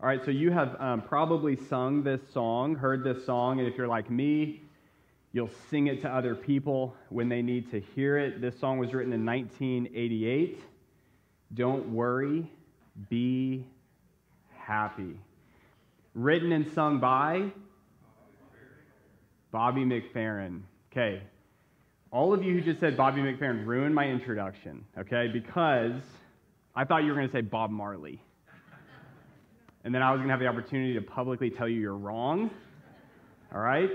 All right, so you have um, probably sung this song, heard this song, and if you're like me, you'll sing it to other people when they need to hear it. This song was written in 1988. Don't worry, be happy. Written and sung by Bobby McFerrin. Okay. All of you who just said Bobby McFerrin ruined my introduction, okay? Because I thought you were going to say Bob Marley. And then I was going to have the opportunity to publicly tell you you're wrong. All right?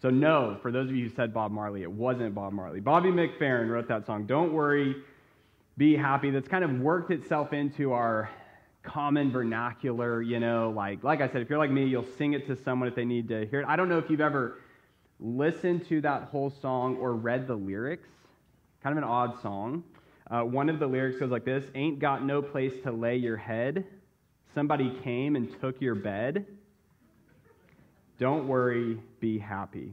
So, no, for those of you who said Bob Marley, it wasn't Bob Marley. Bobby McFerrin wrote that song, Don't Worry, Be Happy. That's kind of worked itself into our common vernacular, you know, like like I said, if you're like me, you'll sing it to someone if they need to hear it. I don't know if you've ever listened to that whole song or read the lyrics. Kind of an odd song. Uh, one of the lyrics goes like this Ain't got no place to lay your head. Somebody came and took your bed. Don't worry, be happy.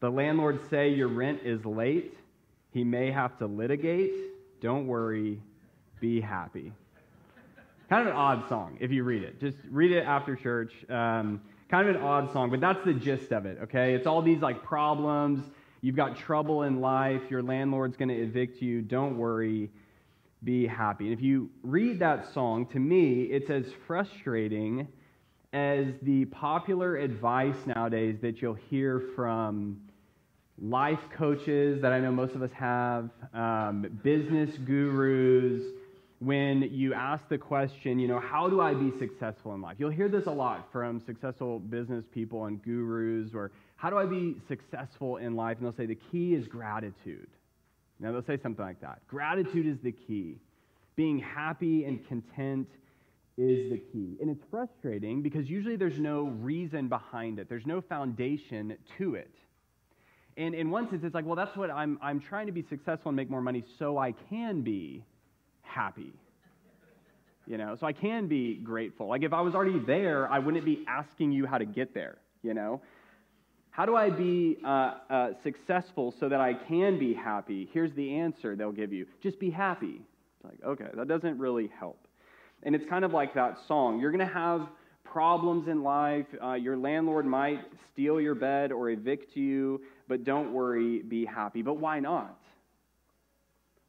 The landlord say your rent is late. He may have to litigate. Don't worry, be happy. Kind of an odd song if you read it. Just read it after church. Um, kind of an odd song, but that's the gist of it, okay? It's all these like problems. You've got trouble in life. Your landlord's going to evict you. Don't worry be happy. And if you read that song, to me, it's as frustrating as the popular advice nowadays that you'll hear from life coaches that I know most of us have, um, business gurus, when you ask the question, you know, how do I be successful in life? You'll hear this a lot from successful business people and gurus, or how do I be successful in life? And they'll say the key is gratitude. Now, they'll say something like that. Gratitude is the key. Being happy and content is the key. And it's frustrating because usually there's no reason behind it, there's no foundation to it. And in one sense, it's like, well, that's what I'm, I'm trying to be successful and make more money so I can be happy. You know, so I can be grateful. Like if I was already there, I wouldn't be asking you how to get there, you know? How do I be uh, uh, successful so that I can be happy? Here's the answer they'll give you just be happy. It's like, okay, that doesn't really help. And it's kind of like that song. You're going to have problems in life. Uh, your landlord might steal your bed or evict you, but don't worry, be happy. But why not?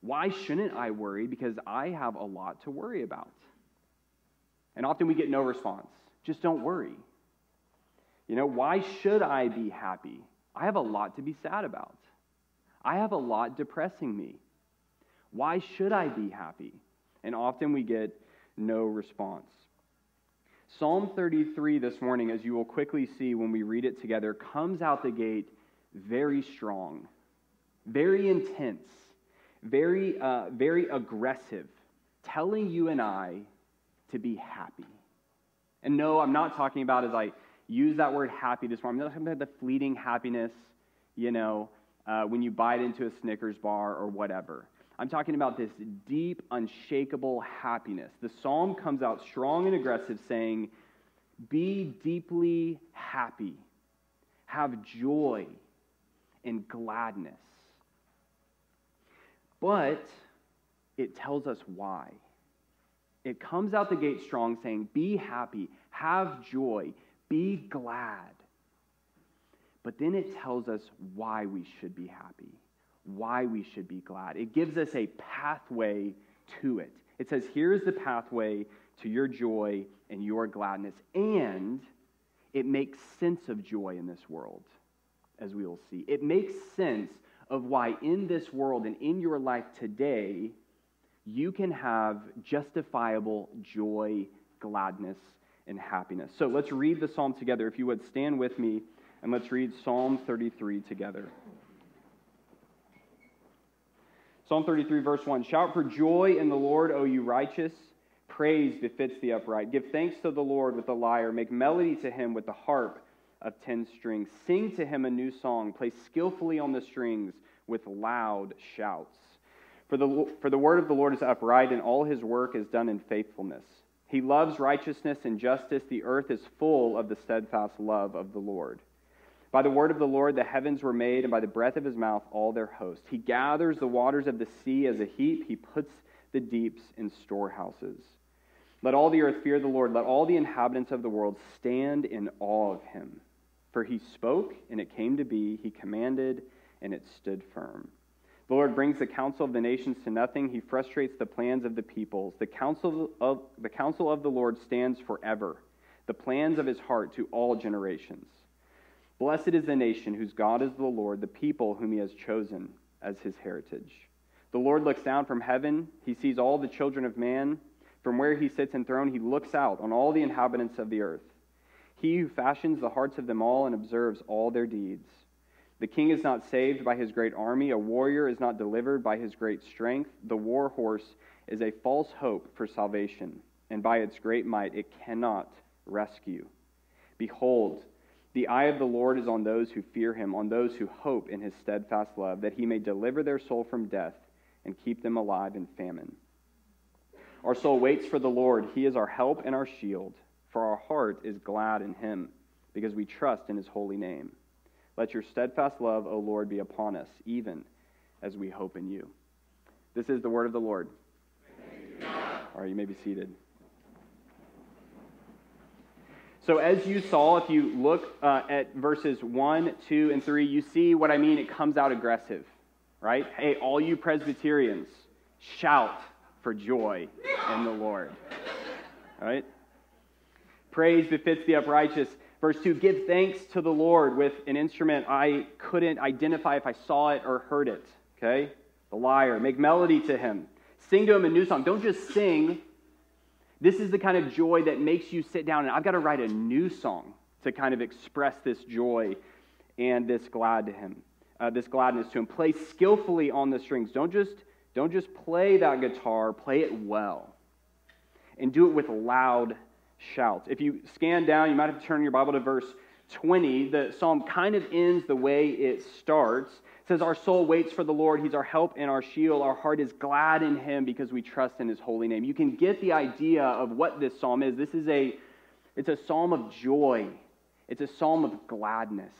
Why shouldn't I worry? Because I have a lot to worry about. And often we get no response. Just don't worry. You know, why should I be happy? I have a lot to be sad about. I have a lot depressing me. Why should I be happy? And often we get no response. Psalm 33 this morning, as you will quickly see when we read it together, comes out the gate very strong, very intense, very, uh, very aggressive, telling you and I to be happy. And no, I'm not talking about as I use that word happy this morning. I'm not talking about the fleeting happiness, you know, uh, when you bite into a Snickers bar or whatever. I'm talking about this deep, unshakable happiness. The psalm comes out strong and aggressive, saying, Be deeply happy, have joy and gladness. But it tells us why. It comes out the gate strong, saying, Be happy, have joy, be glad. But then it tells us why we should be happy, why we should be glad. It gives us a pathway to it. It says, here's the pathway to your joy and your gladness. And it makes sense of joy in this world, as we will see. It makes sense of why in this world and in your life today, you can have justifiable joy, gladness, and happiness. So let's read the psalm together. If you would stand with me and let's read Psalm 33 together. Psalm 33, verse 1 Shout for joy in the Lord, O you righteous. Praise befits the upright. Give thanks to the Lord with the lyre. Make melody to him with the harp of ten strings. Sing to him a new song. Play skillfully on the strings with loud shouts. For the, for the word of the Lord is upright, and all his work is done in faithfulness. He loves righteousness and justice. The earth is full of the steadfast love of the Lord. By the word of the Lord, the heavens were made, and by the breath of his mouth, all their host. He gathers the waters of the sea as a heap, he puts the deeps in storehouses. Let all the earth fear the Lord. Let all the inhabitants of the world stand in awe of him. For he spoke, and it came to be. He commanded, and it stood firm. The Lord brings the counsel of the nations to nothing. He frustrates the plans of the peoples. The counsel of, the counsel of the Lord stands forever, the plans of his heart to all generations. Blessed is the nation whose God is the Lord, the people whom he has chosen as his heritage. The Lord looks down from heaven. He sees all the children of man. From where he sits enthroned, he looks out on all the inhabitants of the earth. He who fashions the hearts of them all and observes all their deeds. The king is not saved by his great army. A warrior is not delivered by his great strength. The war horse is a false hope for salvation, and by its great might it cannot rescue. Behold, the eye of the Lord is on those who fear him, on those who hope in his steadfast love, that he may deliver their soul from death and keep them alive in famine. Our soul waits for the Lord. He is our help and our shield, for our heart is glad in him, because we trust in his holy name. Let your steadfast love, O Lord, be upon us, even as we hope in you. This is the word of the Lord. All right, you may be seated. So, as you saw, if you look uh, at verses 1, 2, and 3, you see what I mean. It comes out aggressive, right? Hey, all you Presbyterians, shout for joy in the Lord. All right? Praise befits the uprighteous. Verse 2 Give thanks to the Lord with an instrument I couldn't identify if I saw it or heard it. Okay? The lyre. Make melody to him. Sing to him a new song. Don't just sing. This is the kind of joy that makes you sit down and I've got to write a new song to kind of express this joy and this glad to him, uh, this gladness to him. Play skillfully on the strings. Don't just don't just play that guitar, play it well. And do it with loud shouts. If you scan down, you might have to turn your Bible to verse 20. The psalm kind of ends the way it starts. It says, Our soul waits for the Lord. He's our help and our shield. Our heart is glad in him because we trust in his holy name. You can get the idea of what this psalm is. This is a it's a psalm of joy. It's a psalm of gladness.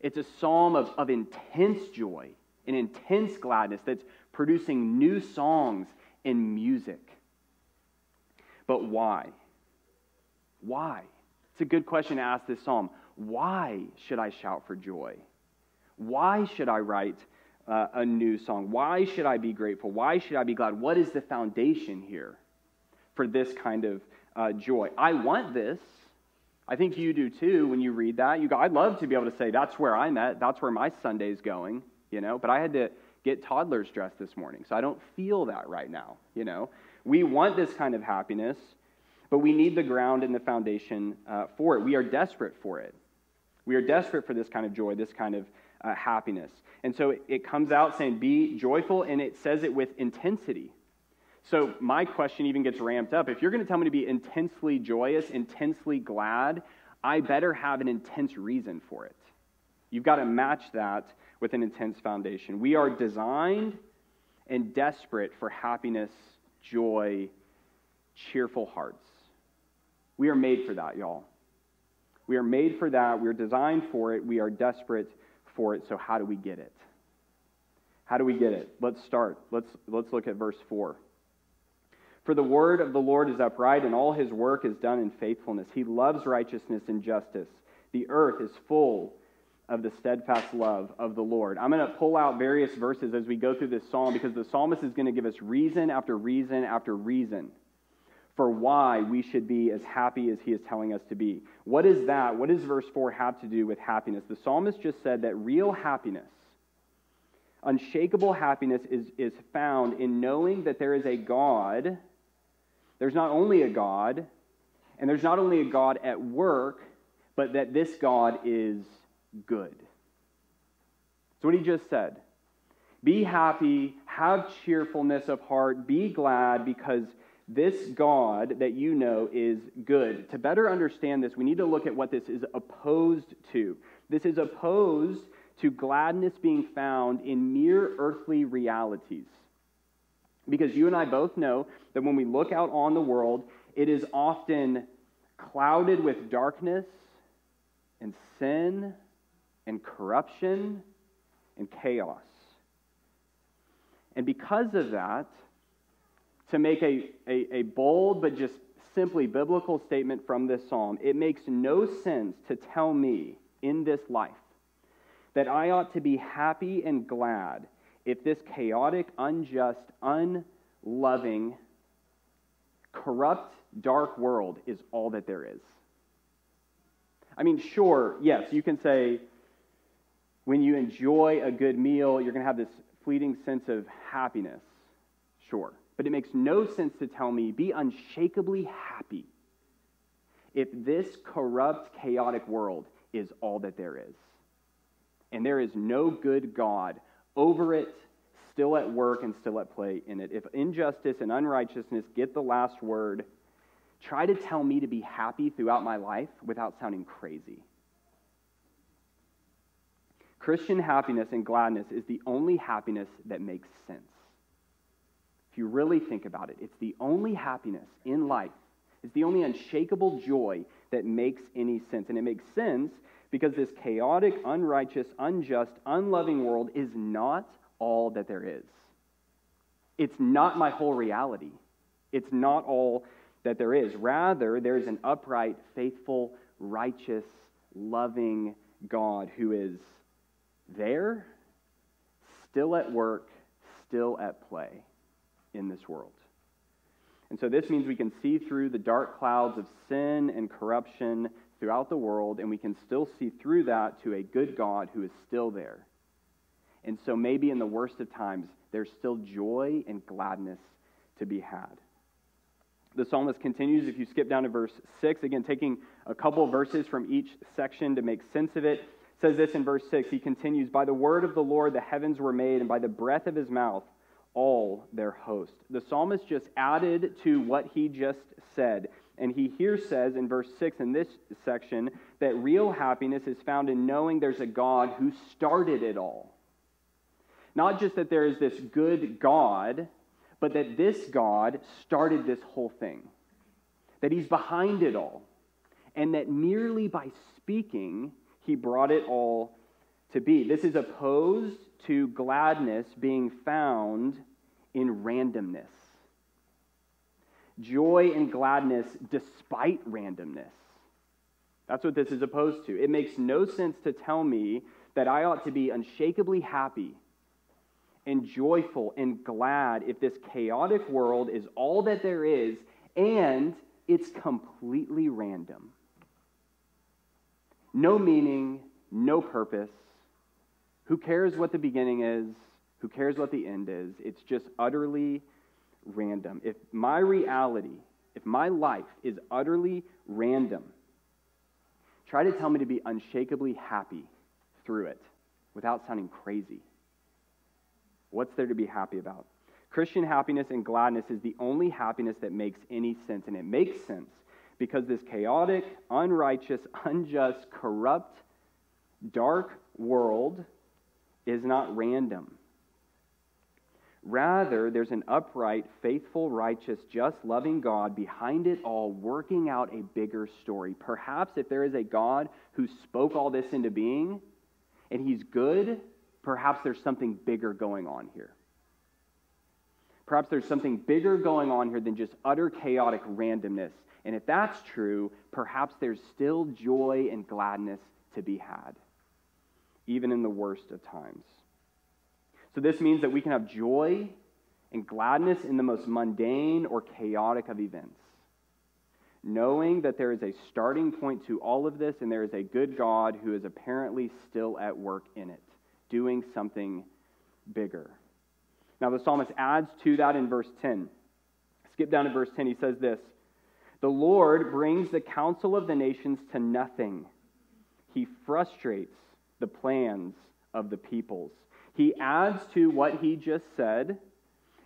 It's a psalm of, of intense joy and intense gladness that's producing new songs and music. But why? Why? It's a good question to ask this psalm. Why should I shout for joy? Why should I write uh, a new song? Why should I be grateful? Why should I be glad? What is the foundation here for this kind of uh, joy? I want this. I think you do too when you read that. You go, I'd love to be able to say, that's where I'm at. That's where my Sunday's going, you know, but I had to get toddlers dressed this morning. So I don't feel that right now, you know. We want this kind of happiness, but we need the ground and the foundation uh, for it. We are desperate for it. We are desperate for this kind of joy, this kind of uh, happiness. And so it, it comes out saying, be joyful, and it says it with intensity. So my question even gets ramped up. If you're going to tell me to be intensely joyous, intensely glad, I better have an intense reason for it. You've got to match that with an intense foundation. We are designed and desperate for happiness, joy, cheerful hearts. We are made for that, y'all. We are made for that. We're designed for it. We are desperate for it. So, how do we get it? How do we get it? Let's start. Let's, let's look at verse 4. For the word of the Lord is upright, and all his work is done in faithfulness. He loves righteousness and justice. The earth is full of the steadfast love of the Lord. I'm going to pull out various verses as we go through this psalm because the psalmist is going to give us reason after reason after reason for why we should be as happy as he is telling us to be. What is that? What does verse 4 have to do with happiness? The psalmist just said that real happiness, unshakable happiness, is, is found in knowing that there is a God. There's not only a God, and there's not only a God at work, but that this God is good. So, what he just said. Be happy, have cheerfulness of heart, be glad because this God that you know is good. To better understand this, we need to look at what this is opposed to. This is opposed to gladness being found in mere earthly realities. Because you and I both know that when we look out on the world, it is often clouded with darkness and sin and corruption and chaos. And because of that, to make a, a, a bold but just simply biblical statement from this psalm, it makes no sense to tell me in this life that I ought to be happy and glad if this chaotic, unjust, unloving, corrupt, dark world is all that there is. I mean, sure, yes, you can say when you enjoy a good meal, you're going to have this fleeting sense of happiness. Sure. But it makes no sense to tell me, be unshakably happy if this corrupt, chaotic world is all that there is. And there is no good God over it, still at work and still at play in it. If injustice and unrighteousness get the last word, try to tell me to be happy throughout my life without sounding crazy. Christian happiness and gladness is the only happiness that makes sense. If you really think about it, it's the only happiness in life, it's the only unshakable joy that makes any sense. And it makes sense because this chaotic, unrighteous, unjust, unloving world is not all that there is. It's not my whole reality. It's not all that there is. Rather, there's an upright, faithful, righteous, loving God who is there, still at work, still at play in this world. And so this means we can see through the dark clouds of sin and corruption throughout the world, and we can still see through that to a good God who is still there. And so maybe in the worst of times, there's still joy and gladness to be had. The psalmist continues, if you skip down to verse 6, again, taking a couple verses from each section to make sense of it, says this in verse 6. He continues, By the word of the Lord the heavens were made, and by the breath of his mouth all their host. The psalmist just added to what he just said. And he here says in verse 6 in this section that real happiness is found in knowing there's a God who started it all. Not just that there is this good God, but that this God started this whole thing, that he's behind it all, and that merely by speaking, he brought it all to be. This is opposed to gladness being found in randomness. Joy and gladness despite randomness. That's what this is opposed to. It makes no sense to tell me that I ought to be unshakably happy and joyful and glad if this chaotic world is all that there is and it's completely random. No meaning, no purpose. Who cares what the beginning is? Who cares what the end is? It's just utterly random. If my reality, if my life is utterly random, try to tell me to be unshakably happy through it without sounding crazy. What's there to be happy about? Christian happiness and gladness is the only happiness that makes any sense. And it makes sense because this chaotic, unrighteous, unjust, corrupt, dark world is not random. Rather, there's an upright, faithful, righteous, just, loving God behind it all, working out a bigger story. Perhaps if there is a God who spoke all this into being and he's good, perhaps there's something bigger going on here. Perhaps there's something bigger going on here than just utter chaotic randomness. And if that's true, perhaps there's still joy and gladness to be had, even in the worst of times. So, this means that we can have joy and gladness in the most mundane or chaotic of events, knowing that there is a starting point to all of this and there is a good God who is apparently still at work in it, doing something bigger. Now, the psalmist adds to that in verse 10. Skip down to verse 10. He says this The Lord brings the counsel of the nations to nothing, he frustrates the plans of the peoples. He adds to what he just said.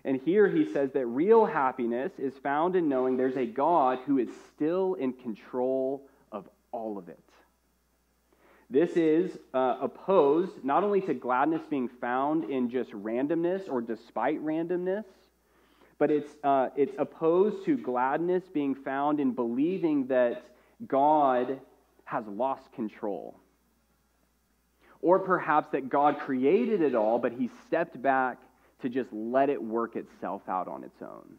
And here he says that real happiness is found in knowing there's a God who is still in control of all of it. This is uh, opposed not only to gladness being found in just randomness or despite randomness, but it's, uh, it's opposed to gladness being found in believing that God has lost control or perhaps that God created it all, but he stepped back to just let it work itself out on its own.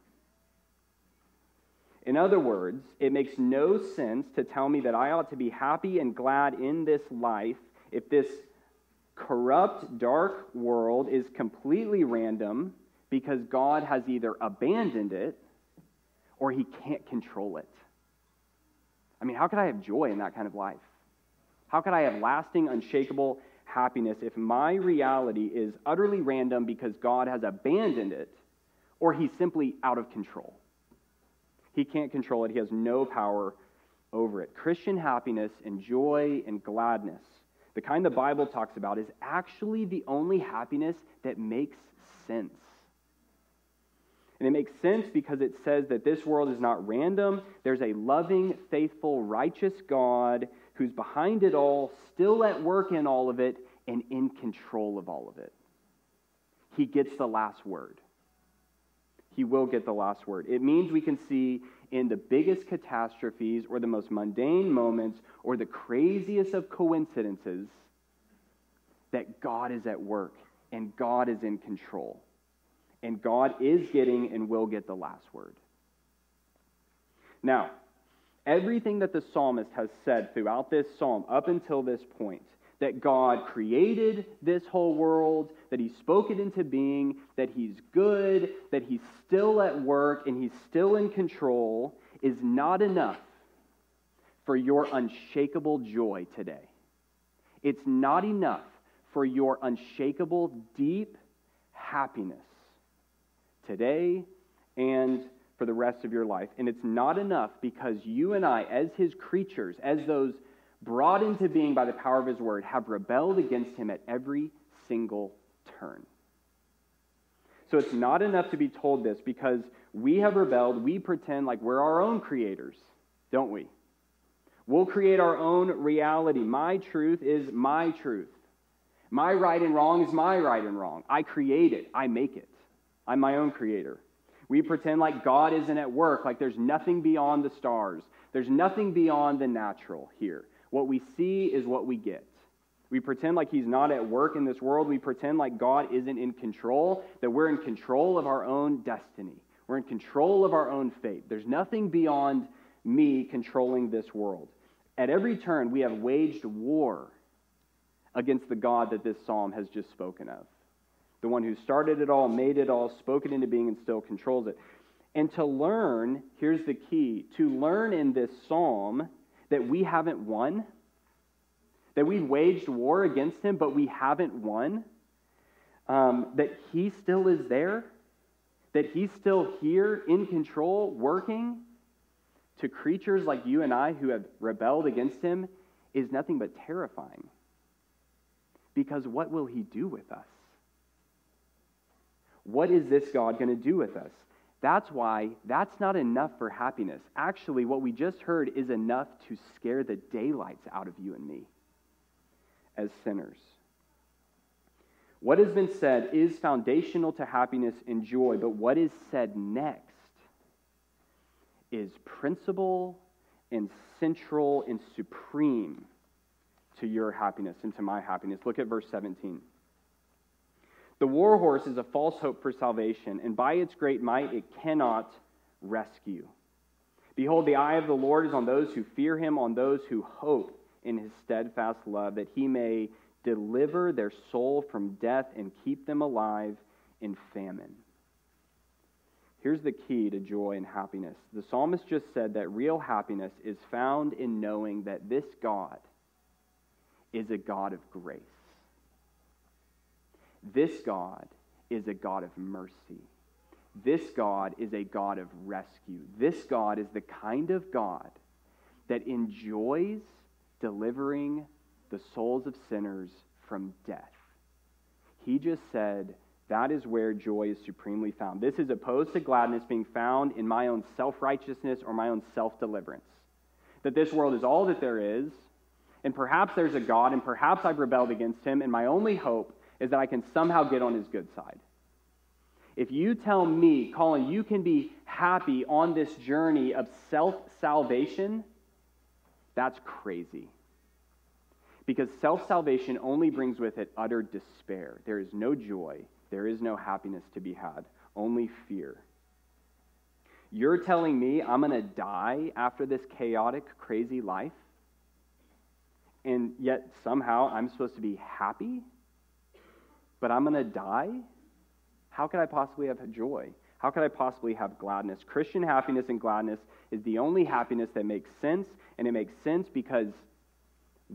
In other words, it makes no sense to tell me that I ought to be happy and glad in this life if this corrupt, dark world is completely random because God has either abandoned it or he can't control it. I mean, how could I have joy in that kind of life? How could I have lasting, unshakable happiness if my reality is utterly random because God has abandoned it or he's simply out of control? He can't control it, he has no power over it. Christian happiness and joy and gladness, the kind the Bible talks about, is actually the only happiness that makes sense. And it makes sense because it says that this world is not random. There's a loving, faithful, righteous God who's behind it all, still at work in all of it, and in control of all of it. He gets the last word. He will get the last word. It means we can see in the biggest catastrophes or the most mundane moments or the craziest of coincidences that God is at work and God is in control. And God is getting and will get the last word. Now, everything that the psalmist has said throughout this psalm up until this point that God created this whole world, that He spoke it into being, that He's good, that He's still at work, and He's still in control, is not enough for your unshakable joy today. It's not enough for your unshakable, deep happiness today and for the rest of your life. And it's not enough because you and I, as his creatures, as those brought into being by the power of his word, have rebelled against him at every single turn. So it's not enough to be told this because we have rebelled. We pretend like we're our own creators, don't we? We'll create our own reality. My truth is my truth. My right and wrong is my right and wrong. I create it, I make it. I'm my own creator. We pretend like God isn't at work, like there's nothing beyond the stars. There's nothing beyond the natural here. What we see is what we get. We pretend like He's not at work in this world. We pretend like God isn't in control, that we're in control of our own destiny. We're in control of our own fate. There's nothing beyond me controlling this world. At every turn, we have waged war against the God that this psalm has just spoken of the one who started it all, made it all, spoke it into being, and still controls it. And to learn, here's the key to learn in this psalm that we haven't won, that we've waged war against him, but we haven't won, um, that he still is there, that he's still here in control, working to creatures like you and I who have rebelled against him is nothing but terrifying. Because what will he do with us? What is this God going to do with us? That's why that's not enough for happiness. Actually, what we just heard is enough to scare the daylights out of you and me as sinners. What has been said is foundational to happiness and joy, but what is said next is principal and central and supreme to your happiness and to my happiness. Look at verse 17. The war horse is a false hope for salvation, and by its great might it cannot rescue. Behold, the eye of the Lord is on those who fear him, on those who hope in his steadfast love, that he may deliver their soul from death and keep them alive in famine. Here's the key to joy and happiness. The psalmist just said that real happiness is found in knowing that this God is a God of grace. This God is a God of mercy. This God is a God of rescue. This God is the kind of God that enjoys delivering the souls of sinners from death. He just said, that is where joy is supremely found. This is opposed to gladness being found in my own self righteousness or my own self deliverance. That this world is all that there is, and perhaps there's a God, and perhaps I've rebelled against him, and my only hope is that I can somehow get on his good side. If you tell me, Colin, you can be happy on this journey of self salvation, that's crazy. Because self salvation only brings with it utter despair. There is no joy, there is no happiness to be had, only fear. You're telling me I'm going to die after this chaotic, crazy life? And yet somehow I'm supposed to be happy? But I'm going to die? How could I possibly have joy? How could I possibly have gladness? Christian happiness and gladness is the only happiness that makes sense, and it makes sense because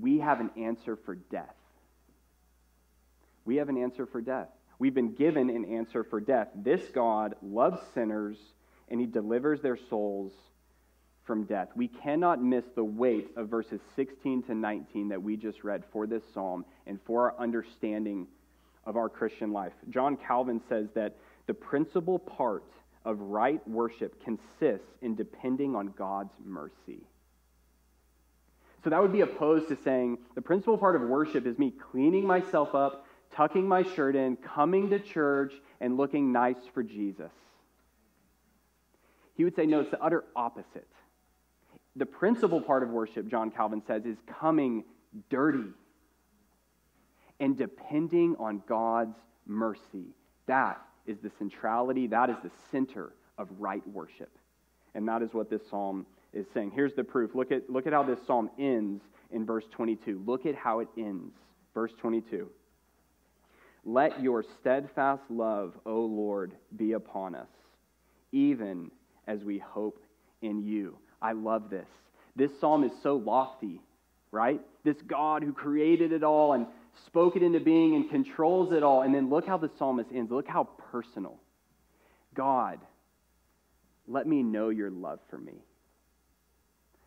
we have an answer for death. We have an answer for death. We've been given an answer for death. This God loves sinners and he delivers their souls from death. We cannot miss the weight of verses 16 to 19 that we just read for this psalm and for our understanding of our Christian life. John Calvin says that the principal part of right worship consists in depending on God's mercy. So that would be opposed to saying the principal part of worship is me cleaning myself up, tucking my shirt in, coming to church, and looking nice for Jesus. He would say, no, it's the utter opposite. The principal part of worship, John Calvin says, is coming dirty and depending on God's mercy. That is the centrality, that is the center of right worship. And that is what this psalm is saying. Here's the proof. Look at, look at how this psalm ends in verse 22. Look at how it ends. Verse 22. Let your steadfast love, O Lord, be upon us, even as we hope in you. I love this. This psalm is so lofty, right? This God who created it all and spoke it into being and controls it all. And then look how the psalmist ends. Look how personal. God, let me know your love for me.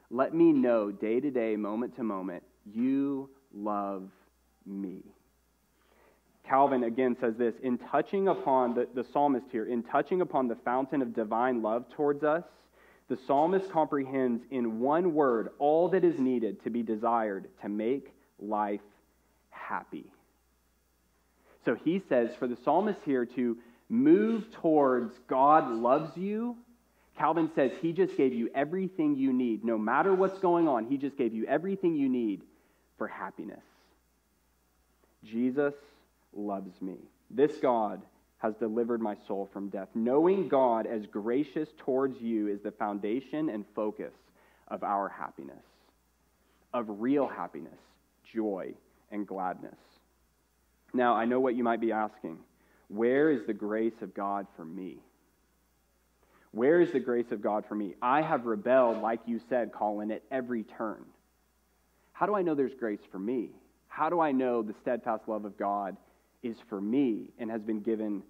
Let me know day to day, moment to moment, you love me. Calvin again says this in touching upon the, the psalmist here, in touching upon the fountain of divine love towards us, the psalmist comprehends in one word all that is needed to be desired to make life happy. So he says for the psalmist here to move towards God loves you, Calvin says he just gave you everything you need. No matter what's going on, he just gave you everything you need for happiness. Jesus loves me. This God has delivered my soul from death. Knowing God as gracious towards you is the foundation and focus of our happiness, of real happiness, joy, and gladness. Now, I know what you might be asking. Where is the grace of God for me? Where is the grace of God for me? I have rebelled, like you said, Colin, at every turn. How do I know there's grace for me? How do I know the steadfast love of God is for me and has been given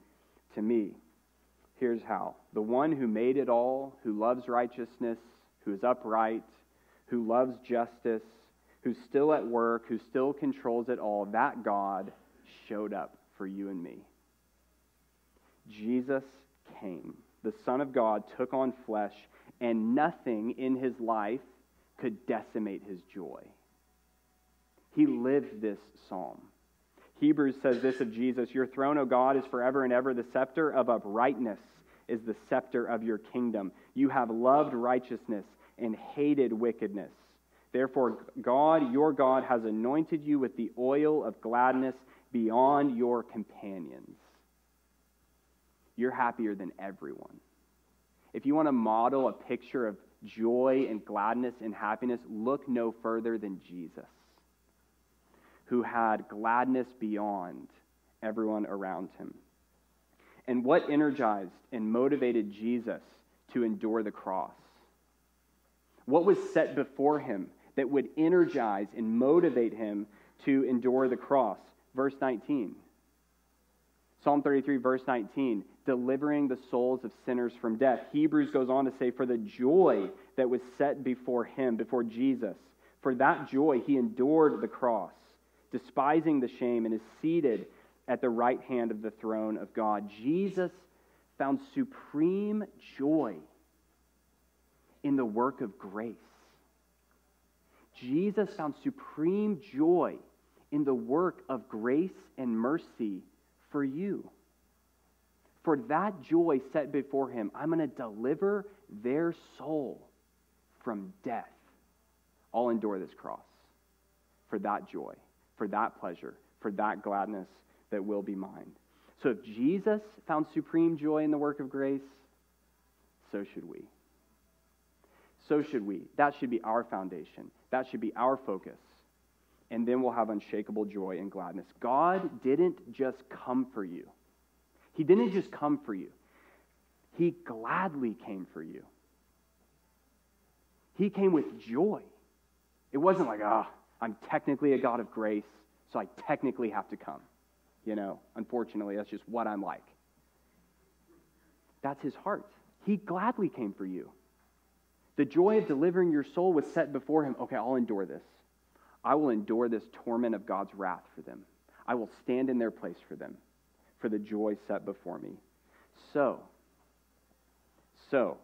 to me. Here's how the one who made it all, who loves righteousness, who is upright, who loves justice, who's still at work, who still controls it all, that God showed up for you and me. Jesus came. The Son of God took on flesh, and nothing in his life could decimate his joy. He lived this psalm. Hebrews says this of Jesus Your throne, O God, is forever and ever. The scepter of uprightness is the scepter of your kingdom. You have loved righteousness and hated wickedness. Therefore, God, your God, has anointed you with the oil of gladness beyond your companions. You're happier than everyone. If you want to model a picture of joy and gladness and happiness, look no further than Jesus who had gladness beyond everyone around him. And what energized and motivated Jesus to endure the cross? What was set before him that would energize and motivate him to endure the cross? Verse 19. Psalm 33, verse 19, delivering the souls of sinners from death. Hebrews goes on to say, For the joy that was set before him, before Jesus, for that joy he endured the cross despising the shame, and is seated at the right hand of the throne of God. Jesus found supreme joy in the work of grace. Jesus found supreme joy in the work of grace and mercy for you. For that joy set before him, I'm going to deliver their soul from death. I'll endure this cross for that joy for that pleasure, for that gladness that will be mine. So if Jesus found supreme joy in the work of grace, so should we. So should we. That should be our foundation. That should be our focus. And then we'll have unshakable joy and gladness. God didn't just come for you, He didn't just come for you, He gladly came for you. He came with joy. It wasn't like, ah, oh, I'm technically a God of grace, so I technically have to come. You know, unfortunately, that's just what I'm like. That's his heart. He gladly came for you. The joy of delivering your soul was set before him. Okay, I'll endure this. I will endure this torment of God's wrath for them. I will stand in their place for them, for the joy set before me. So, so,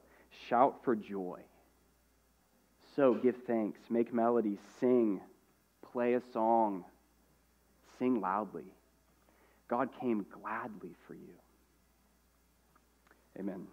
shout for joy. So, give thanks, make melody, sing, play a song, sing loudly. God came gladly for you. Amen.